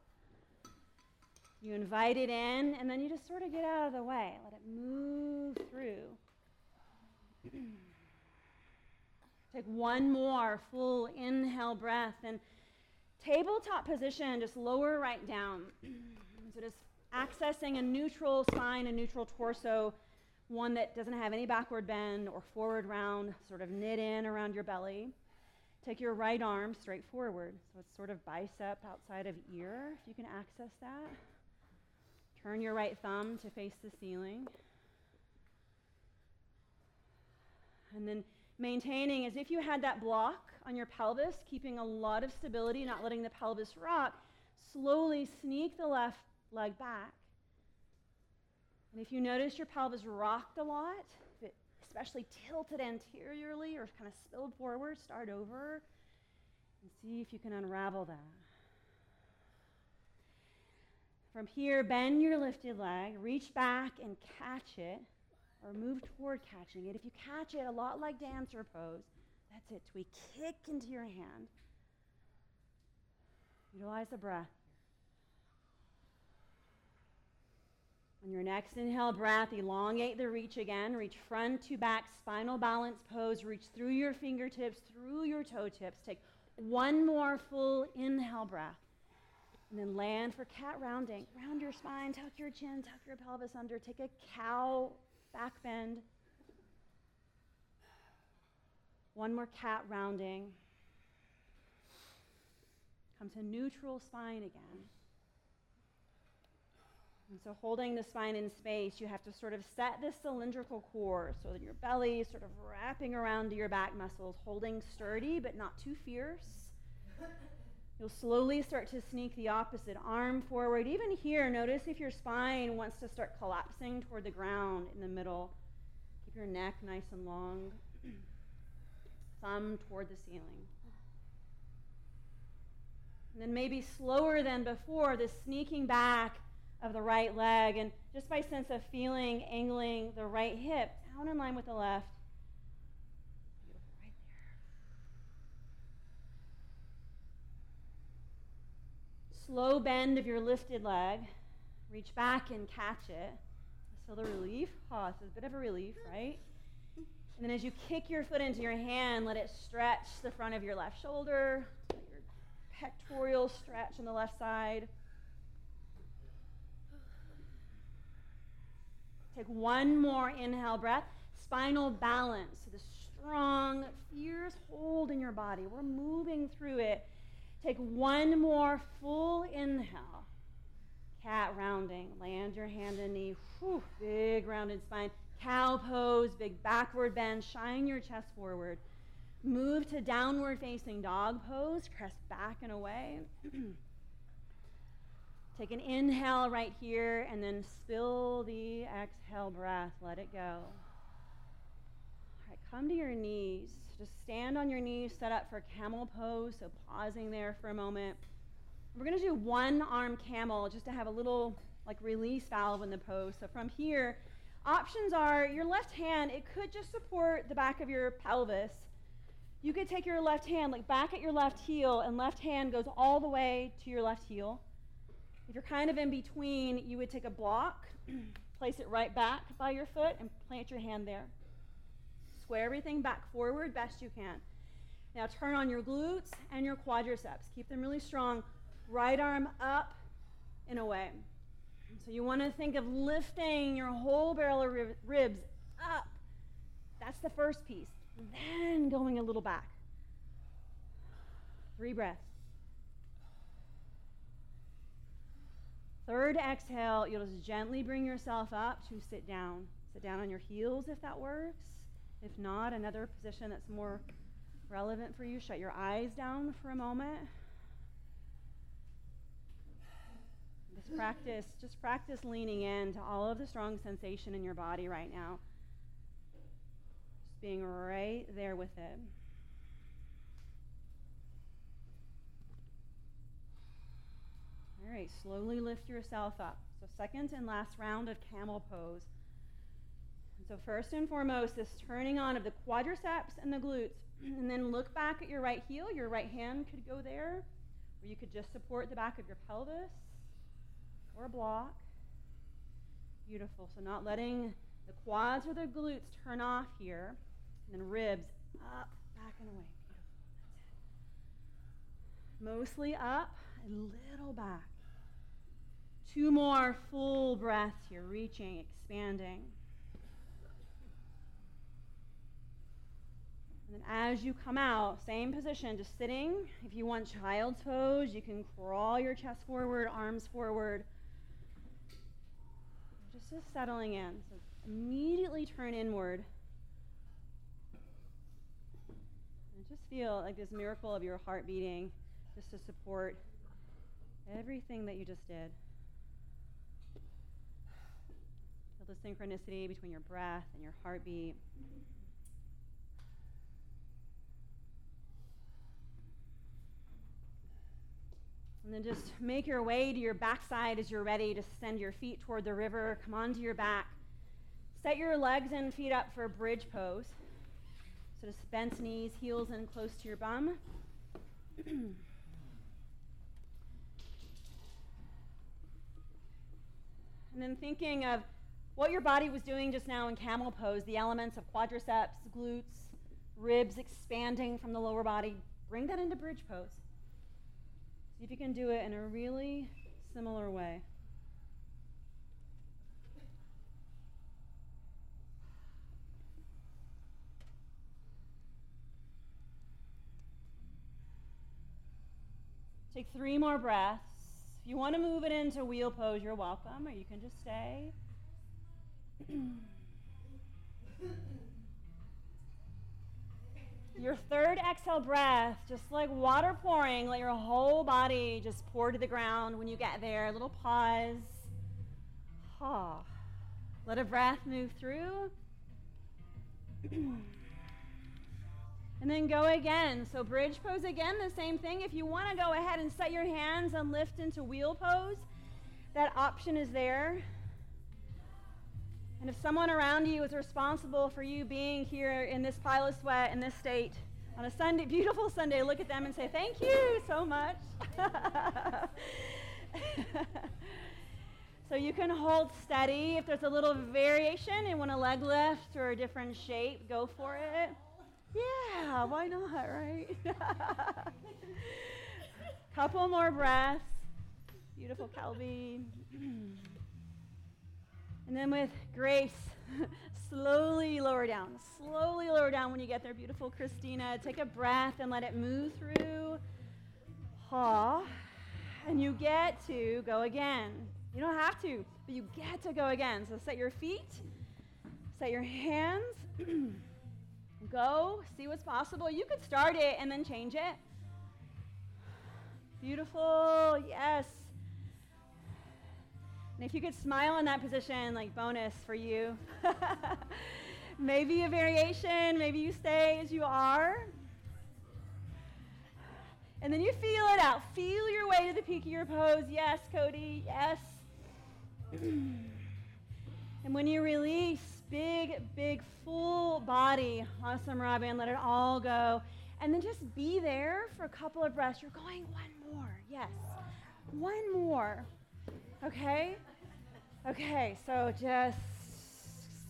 Speaker 2: You invite it in, and then you just sort of get out of the way. Let it move through. Take one more full inhale breath. And tabletop position, just lower right down. so just accessing a neutral spine, a neutral torso one that doesn't have any backward bend or forward round, sort of knit in around your belly. Take your right arm straight forward. So it's sort of bicep outside of ear, if you can access that. Turn your right thumb to face the ceiling. And then maintaining as if you had that block on your pelvis, keeping a lot of stability, not letting the pelvis rock. Slowly sneak the left leg back and if you notice your pelvis rocked a lot, it especially tilted anteriorly or kind of spilled forward, start over and see if you can unravel that. From here, bend your lifted leg, reach back and catch it, or move toward catching it. If you catch it, a lot like dancer pose, that's it. We kick into your hand. Utilize the breath. On your next inhale breath, elongate the reach again. Reach front to back, spinal balance pose. Reach through your fingertips, through your toe tips. Take one more full inhale breath. And then land for cat rounding. Round your spine, tuck your chin, tuck your pelvis under. Take a cow back bend. One more cat rounding. Come to neutral spine again. And so, holding the spine in space, you have to sort of set this cylindrical core so that your belly sort of wrapping around your back muscles, holding sturdy but not too fierce. You'll slowly start to sneak the opposite arm forward. Even here, notice if your spine wants to start collapsing toward the ground in the middle. Keep your neck nice and long, thumb toward the ceiling. And then maybe slower than before, the sneaking back of the right leg, and just by sense of feeling, angling the right hip down in line with the left. Beautiful, right there. Slow bend of your lifted leg. Reach back and catch it. Feel the relief. Oh, it's a bit of a relief, right? And then as you kick your foot into your hand, let it stretch the front of your left shoulder. Your pectoral stretch on the left side. Take one more inhale breath. Spinal balance. The strong, fierce hold in your body. We're moving through it. Take one more full inhale. Cat rounding. Land your hand and knee. Whew, big rounded spine. Cow pose, big backward bend. Shine your chest forward. Move to downward facing dog pose. Press back and away. Take an inhale right here and then spill the exhale breath. Let it go. All right, come to your knees. Just stand on your knees, set up for camel pose. So pausing there for a moment. We're going to do one arm camel just to have a little like release valve in the pose. So from here, options are your left hand, it could just support the back of your pelvis. You could take your left hand like back at your left heel and left hand goes all the way to your left heel. If you're kind of in between, you would take a block, place it right back by your foot, and plant your hand there. Square everything back forward best you can. Now turn on your glutes and your quadriceps. Keep them really strong. Right arm up and away. So you want to think of lifting your whole barrel of ribs up. That's the first piece. Then going a little back. Three breaths. Third exhale, you'll just gently bring yourself up to sit down. Sit down on your heels if that works. If not, another position that's more relevant for you. Shut your eyes down for a moment. Just practice, just practice leaning in to all of the strong sensation in your body right now. Just being right there with it. All right, slowly lift yourself up. So, second and last round of camel pose. So, first and foremost, this turning on of the quadriceps and the glutes. And then look back at your right heel. Your right hand could go there, or you could just support the back of your pelvis or block. Beautiful. So, not letting the quads or the glutes turn off here. And then ribs up, back, and away. Beautiful. That's it. Mostly up, a little back. Two more full breaths here, reaching, expanding. And then as you come out, same position, just sitting. If you want child's pose, you can crawl your chest forward, arms forward. Just, just settling in. So immediately turn inward. And just feel like this miracle of your heart beating just to support everything that you just did. The synchronicity between your breath and your heartbeat. And then just make your way to your backside as you're ready to send your feet toward the river. Come onto your back. Set your legs and feet up for bridge pose. So just bent knees, heels in close to your bum. and then thinking of what your body was doing just now in camel pose, the elements of quadriceps, glutes, ribs expanding from the lower body, bring that into bridge pose. See if you can do it in a really similar way. Take three more breaths. If you want to move it into wheel pose, you're welcome, or you can just stay. your third exhale breath, just like water pouring, let your whole body just pour to the ground when you get there. A little pause. Ah. Let a breath move through. and then go again. So bridge pose again, the same thing. If you want to go ahead and set your hands and lift into wheel pose, that option is there. And if someone around you is responsible for you being here in this pile of sweat in this state on a Sunday, beautiful Sunday, look at them and say, Thank you so much. So you can hold steady. If there's a little variation and want a leg lift or a different shape, go for it. Yeah, why not, right? Couple more breaths. Beautiful Kelby. And then with grace, slowly lower down. Slowly lower down when you get there, beautiful Christina. Take a breath and let it move through. Ha. And you get to go again. You don't have to, but you get to go again. So set your feet, set your hands, go, see what's possible. You could start it and then change it. Beautiful, yes. If you could smile in that position, like bonus for you. maybe a variation, maybe you stay as you are. And then you feel it out. Feel your way to the peak of your pose. Yes, Cody. Yes. and when you release, big, big, full body, awesome, Robin, let it all go. And then just be there for a couple of breaths. You're going one more. Yes. One more. Okay? Okay, so just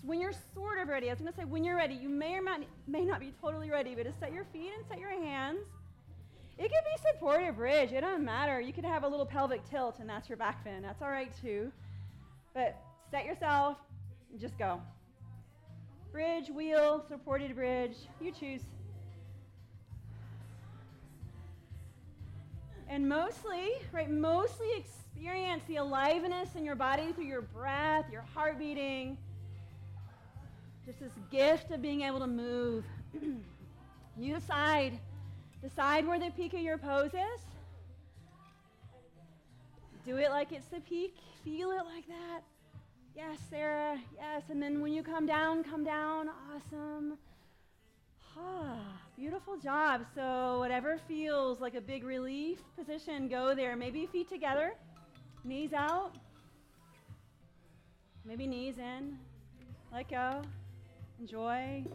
Speaker 2: when you're sort of ready, I was going to say when you're ready, you may or may not be totally ready, but just set your feet and set your hands. It could be supported bridge. It doesn't matter. You could have a little pelvic tilt, and that's your back fin. That's all right too. But set yourself and just go. Bridge, wheel, supported bridge, you choose. And mostly, right, mostly experience the aliveness in your body through your breath, your heart beating. Just this gift of being able to move. you decide. Decide where the peak of your pose is. Do it like it's the peak. Feel it like that. Yes, Sarah. Yes. And then when you come down, come down. Awesome. Beautiful job. So, whatever feels like a big relief position, go there. Maybe feet together, knees out. Maybe knees in. Let go. Enjoy.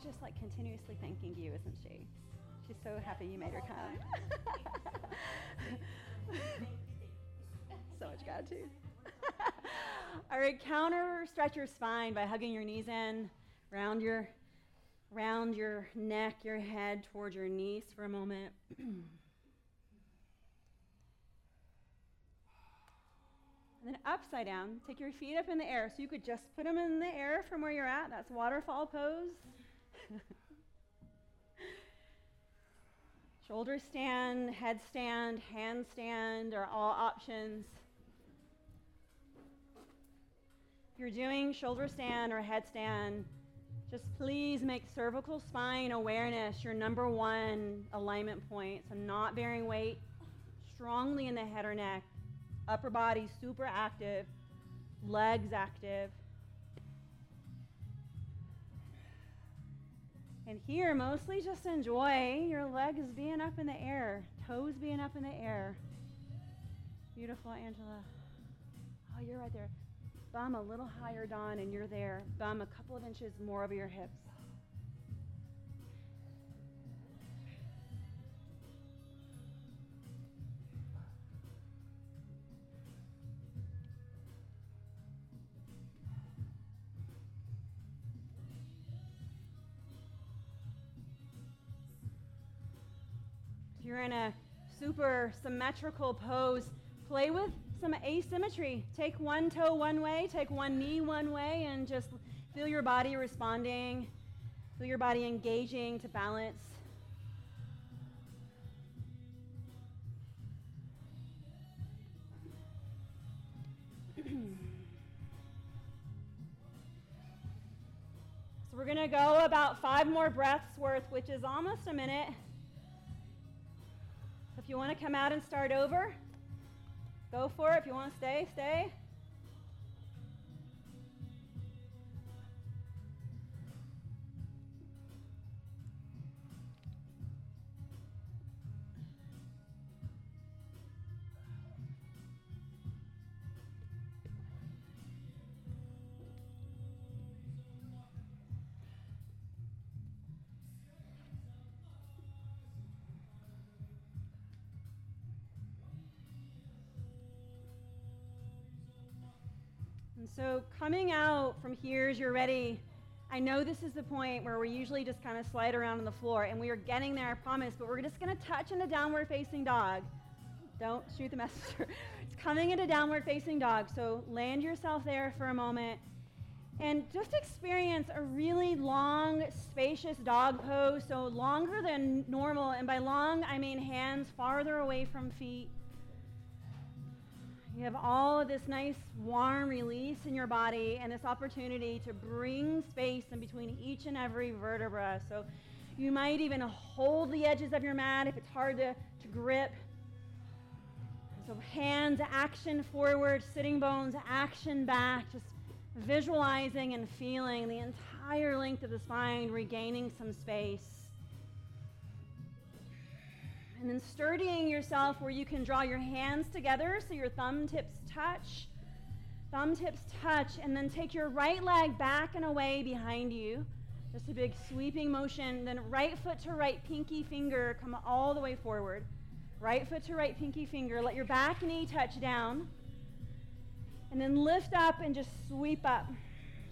Speaker 2: She's just like continuously thanking you, isn't she? She's so happy you made her come. so much gratitude. All right, counter stretch your spine by hugging your knees in, round your round your neck, your head towards your knees for a moment. and then upside down, take your feet up in the air. So you could just put them in the air from where you're at. That's waterfall pose. Shoulder stand, headstand, handstand are all options. If you're doing shoulder stand or headstand, just please make cervical spine awareness your number one alignment point. So, not bearing weight strongly in the head or neck, upper body super active, legs active. And here, mostly just enjoy your legs being up in the air, toes being up in the air. Beautiful, Angela. Oh, you're right there. Bum a little higher, Dawn, and you're there. Bum a couple of inches more over your hips. You're in a super symmetrical pose, play with some asymmetry. Take one toe one way, take one knee one way, and just feel your body responding, feel your body engaging to balance. So we're going to go about five more breaths worth, which is almost a minute. If you want to come out and start over, go for it. If you want to stay, stay. So, coming out from here as you're ready, I know this is the point where we usually just kind of slide around on the floor, and we are getting there, I promise, but we're just going to touch into downward facing dog. Don't shoot the messenger. it's coming into downward facing dog. So, land yourself there for a moment and just experience a really long, spacious dog pose. So, longer than normal, and by long, I mean hands farther away from feet you have all of this nice warm release in your body and this opportunity to bring space in between each and every vertebra. So you might even hold the edges of your mat if it's hard to, to grip. So hands action forward, sitting bones action back, just visualizing and feeling the entire length of the spine regaining some space. And then sturdying yourself where you can draw your hands together so your thumb tips touch. Thumb tips touch, and then take your right leg back and away behind you. Just a big sweeping motion. Then right foot to right pinky finger come all the way forward. Right foot to right pinky finger. Let your back knee touch down. And then lift up and just sweep up.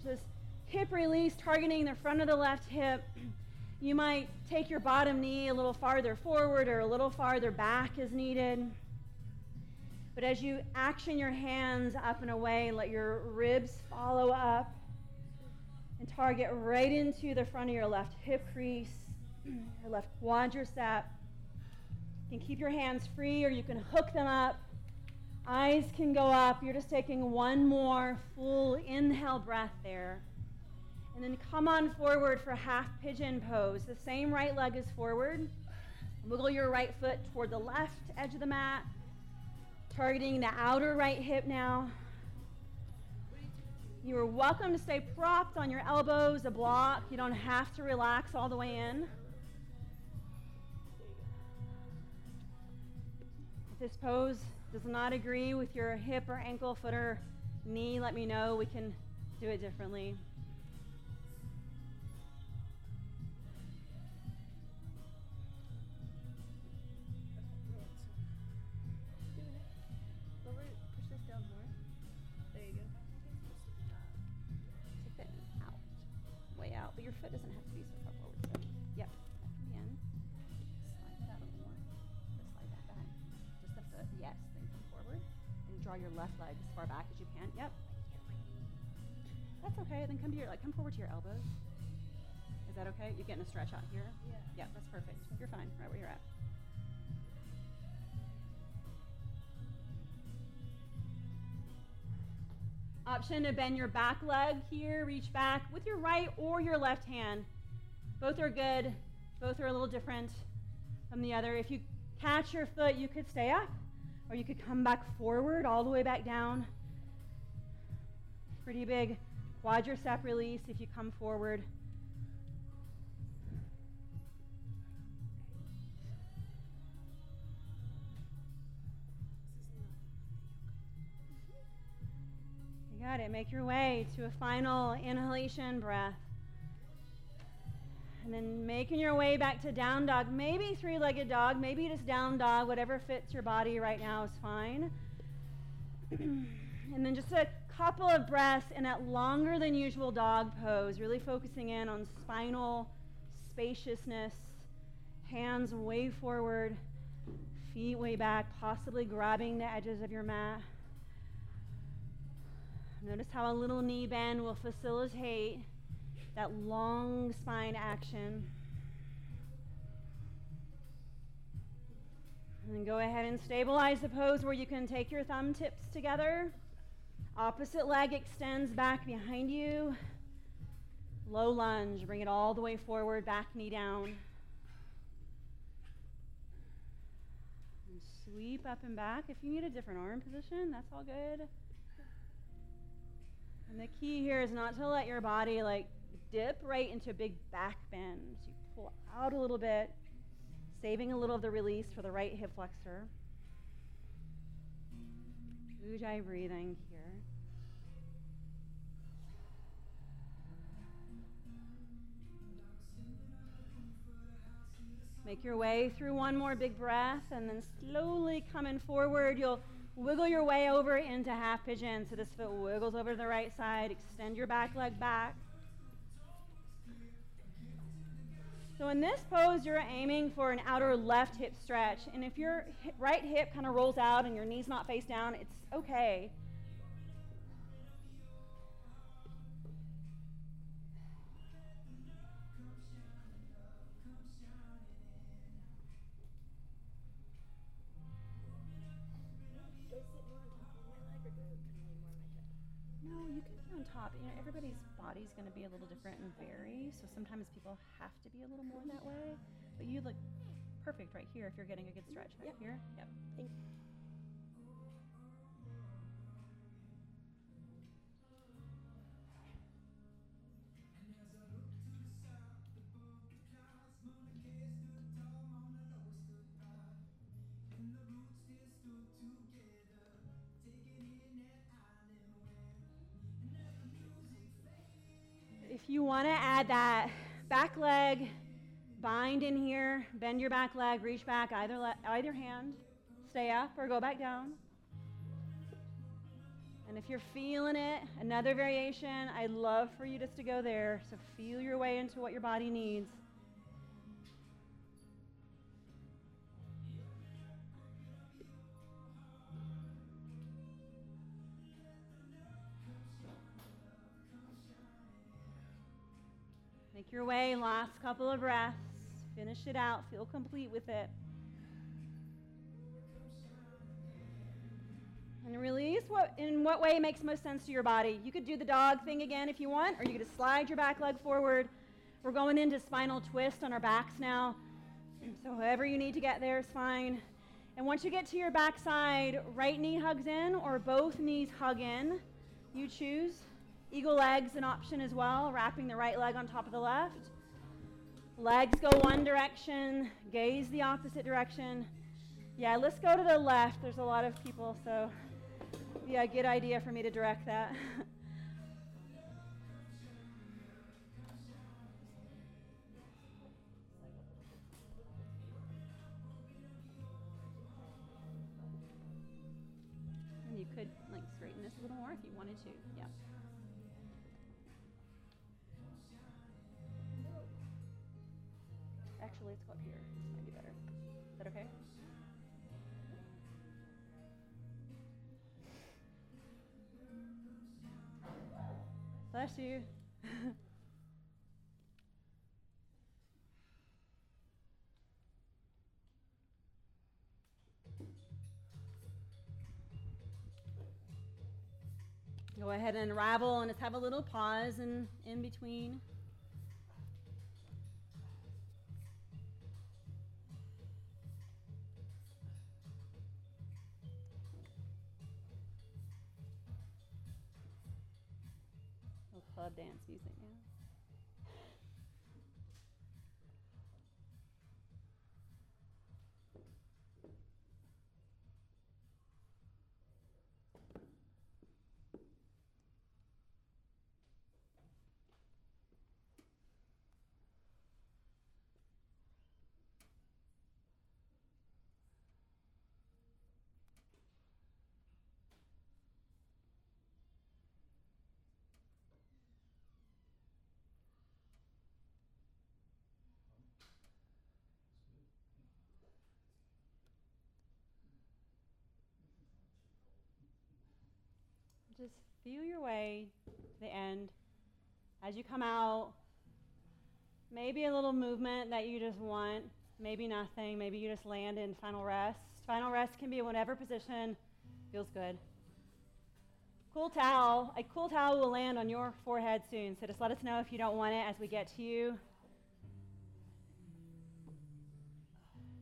Speaker 2: Just hip release, targeting the front of the left hip. You might take your bottom knee a little farther forward or a little farther back as needed. But as you action your hands up and away, let your ribs follow up and target right into the front of your left hip crease, your left quadricep. You can keep your hands free or you can hook them up. Eyes can go up. You're just taking one more full inhale breath there. And then come on forward for half pigeon pose. The same right leg is forward. Wiggle your right foot toward the left edge of the mat, targeting the outer right hip now. You are welcome to stay propped on your elbows, a block. You don't have to relax all the way in. If this pose does not agree with your hip or ankle, foot or knee, let me know. We can do it differently. Then come to your like come forward to your elbows. Is that okay? You're getting a stretch out here? Yeah. Yeah, that's perfect. You're fine, right where you're at. Option to bend your back leg here, reach back with your right or your left hand. Both are good. Both are a little different from the other. If you catch your foot, you could stay up or you could come back forward all the way back down. Pretty big quadricep release if you come forward. You got it. Make your way to a final inhalation breath. And then making your way back to down dog, maybe three legged dog, maybe just down dog, whatever fits your body right now is fine. and then just a couple of breaths in that longer than usual dog pose, really focusing in on spinal spaciousness, hands way forward, Feet way back, possibly grabbing the edges of your mat. Notice how a little knee bend will facilitate that long spine action. And then go ahead and stabilize the pose where you can take your thumb tips together. Opposite leg extends back behind you. Low lunge, bring it all the way forward, back knee down. And sweep up and back. If you need a different arm position, that's all good. And the key here is not to let your body like dip right into a big back bend. So you pull out a little bit, saving a little of the release for the right hip flexor. Ujjayi breathing Make your way through one more big breath and then slowly coming forward, you'll wiggle your way over into half pigeon. So this foot wiggles over to the right side. Extend your back leg back. So in this pose, you're aiming for an outer left hip stretch. And if your right hip kind of rolls out and your knee's not face down, it's okay. Top, you know, everybody's body's going to be a little different and vary. So sometimes people have to be a little more that way. But you look perfect right here if you're getting a good stretch back yep. here. Yep. Thank you. You want to add that back leg bind in here, bend your back leg, reach back either le- either hand, stay up or go back down. And if you're feeling it, another variation, I'd love for you just to go there. So feel your way into what your body needs. Make your way, last couple of breaths. Finish it out. Feel complete with it. And release what in what way makes most sense to your body. You could do the dog thing again if you want, or you could slide your back leg forward. We're going into spinal twist on our backs now. So however you need to get there is fine. And once you get to your backside, right knee hugs in or both knees hug in. You choose. Eagle legs an option as well, wrapping the right leg on top of the left. Legs go one direction, gaze the opposite direction. Yeah, let's go to the left. There's a lot of people, so yeah, good idea for me to direct that. Go ahead and unravel and just have a little pause in, in between. club dance music
Speaker 3: just feel your way to the end. As you come out, maybe a little movement that you just want, maybe nothing. Maybe you just land in final rest. Final rest can be in whatever position feels good. Cool towel. A cool towel will land on your forehead soon, so just let us know if you don't want it as we get to you.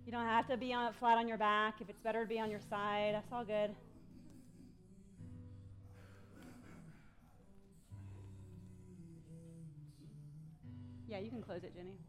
Speaker 3: You don't have to be on flat on your back. If it's better to be on your side, that's all good. Yeah, you can close it, Jenny.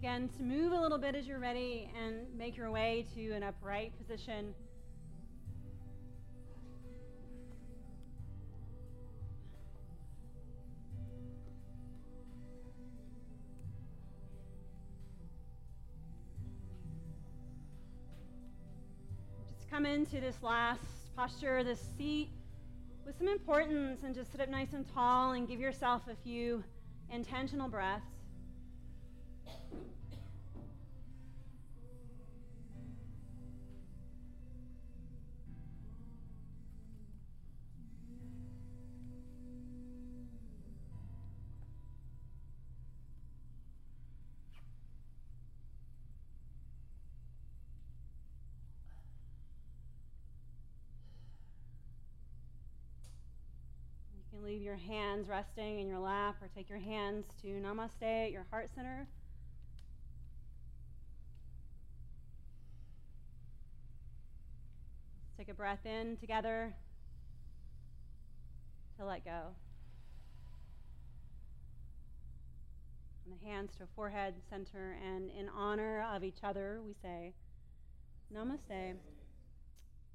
Speaker 3: Again, to move a little bit as you're ready and make your way to an upright position. Just
Speaker 2: come into this last posture, this seat, with some importance and just sit up nice and tall and give yourself a few intentional breaths. Leave your hands resting in your lap or take your hands to namaste at your heart center. Let's take a breath in together to let go. And the hands to forehead center, and in honor of each other, we say, Namaste.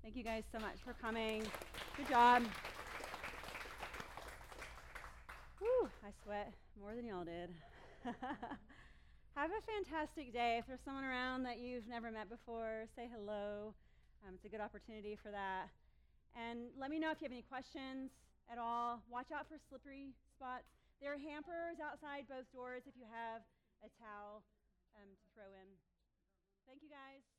Speaker 2: Thank you guys so much for coming. Good job. Whew, I sweat more than y'all did. Have a fantastic day. If there's someone around that you've never met before, say hello. Um, it's a good opportunity for that. And let me know if you have any questions at all. Watch out for slippery spots. There are hampers outside both doors if you have a towel um, to throw in. Thank you guys.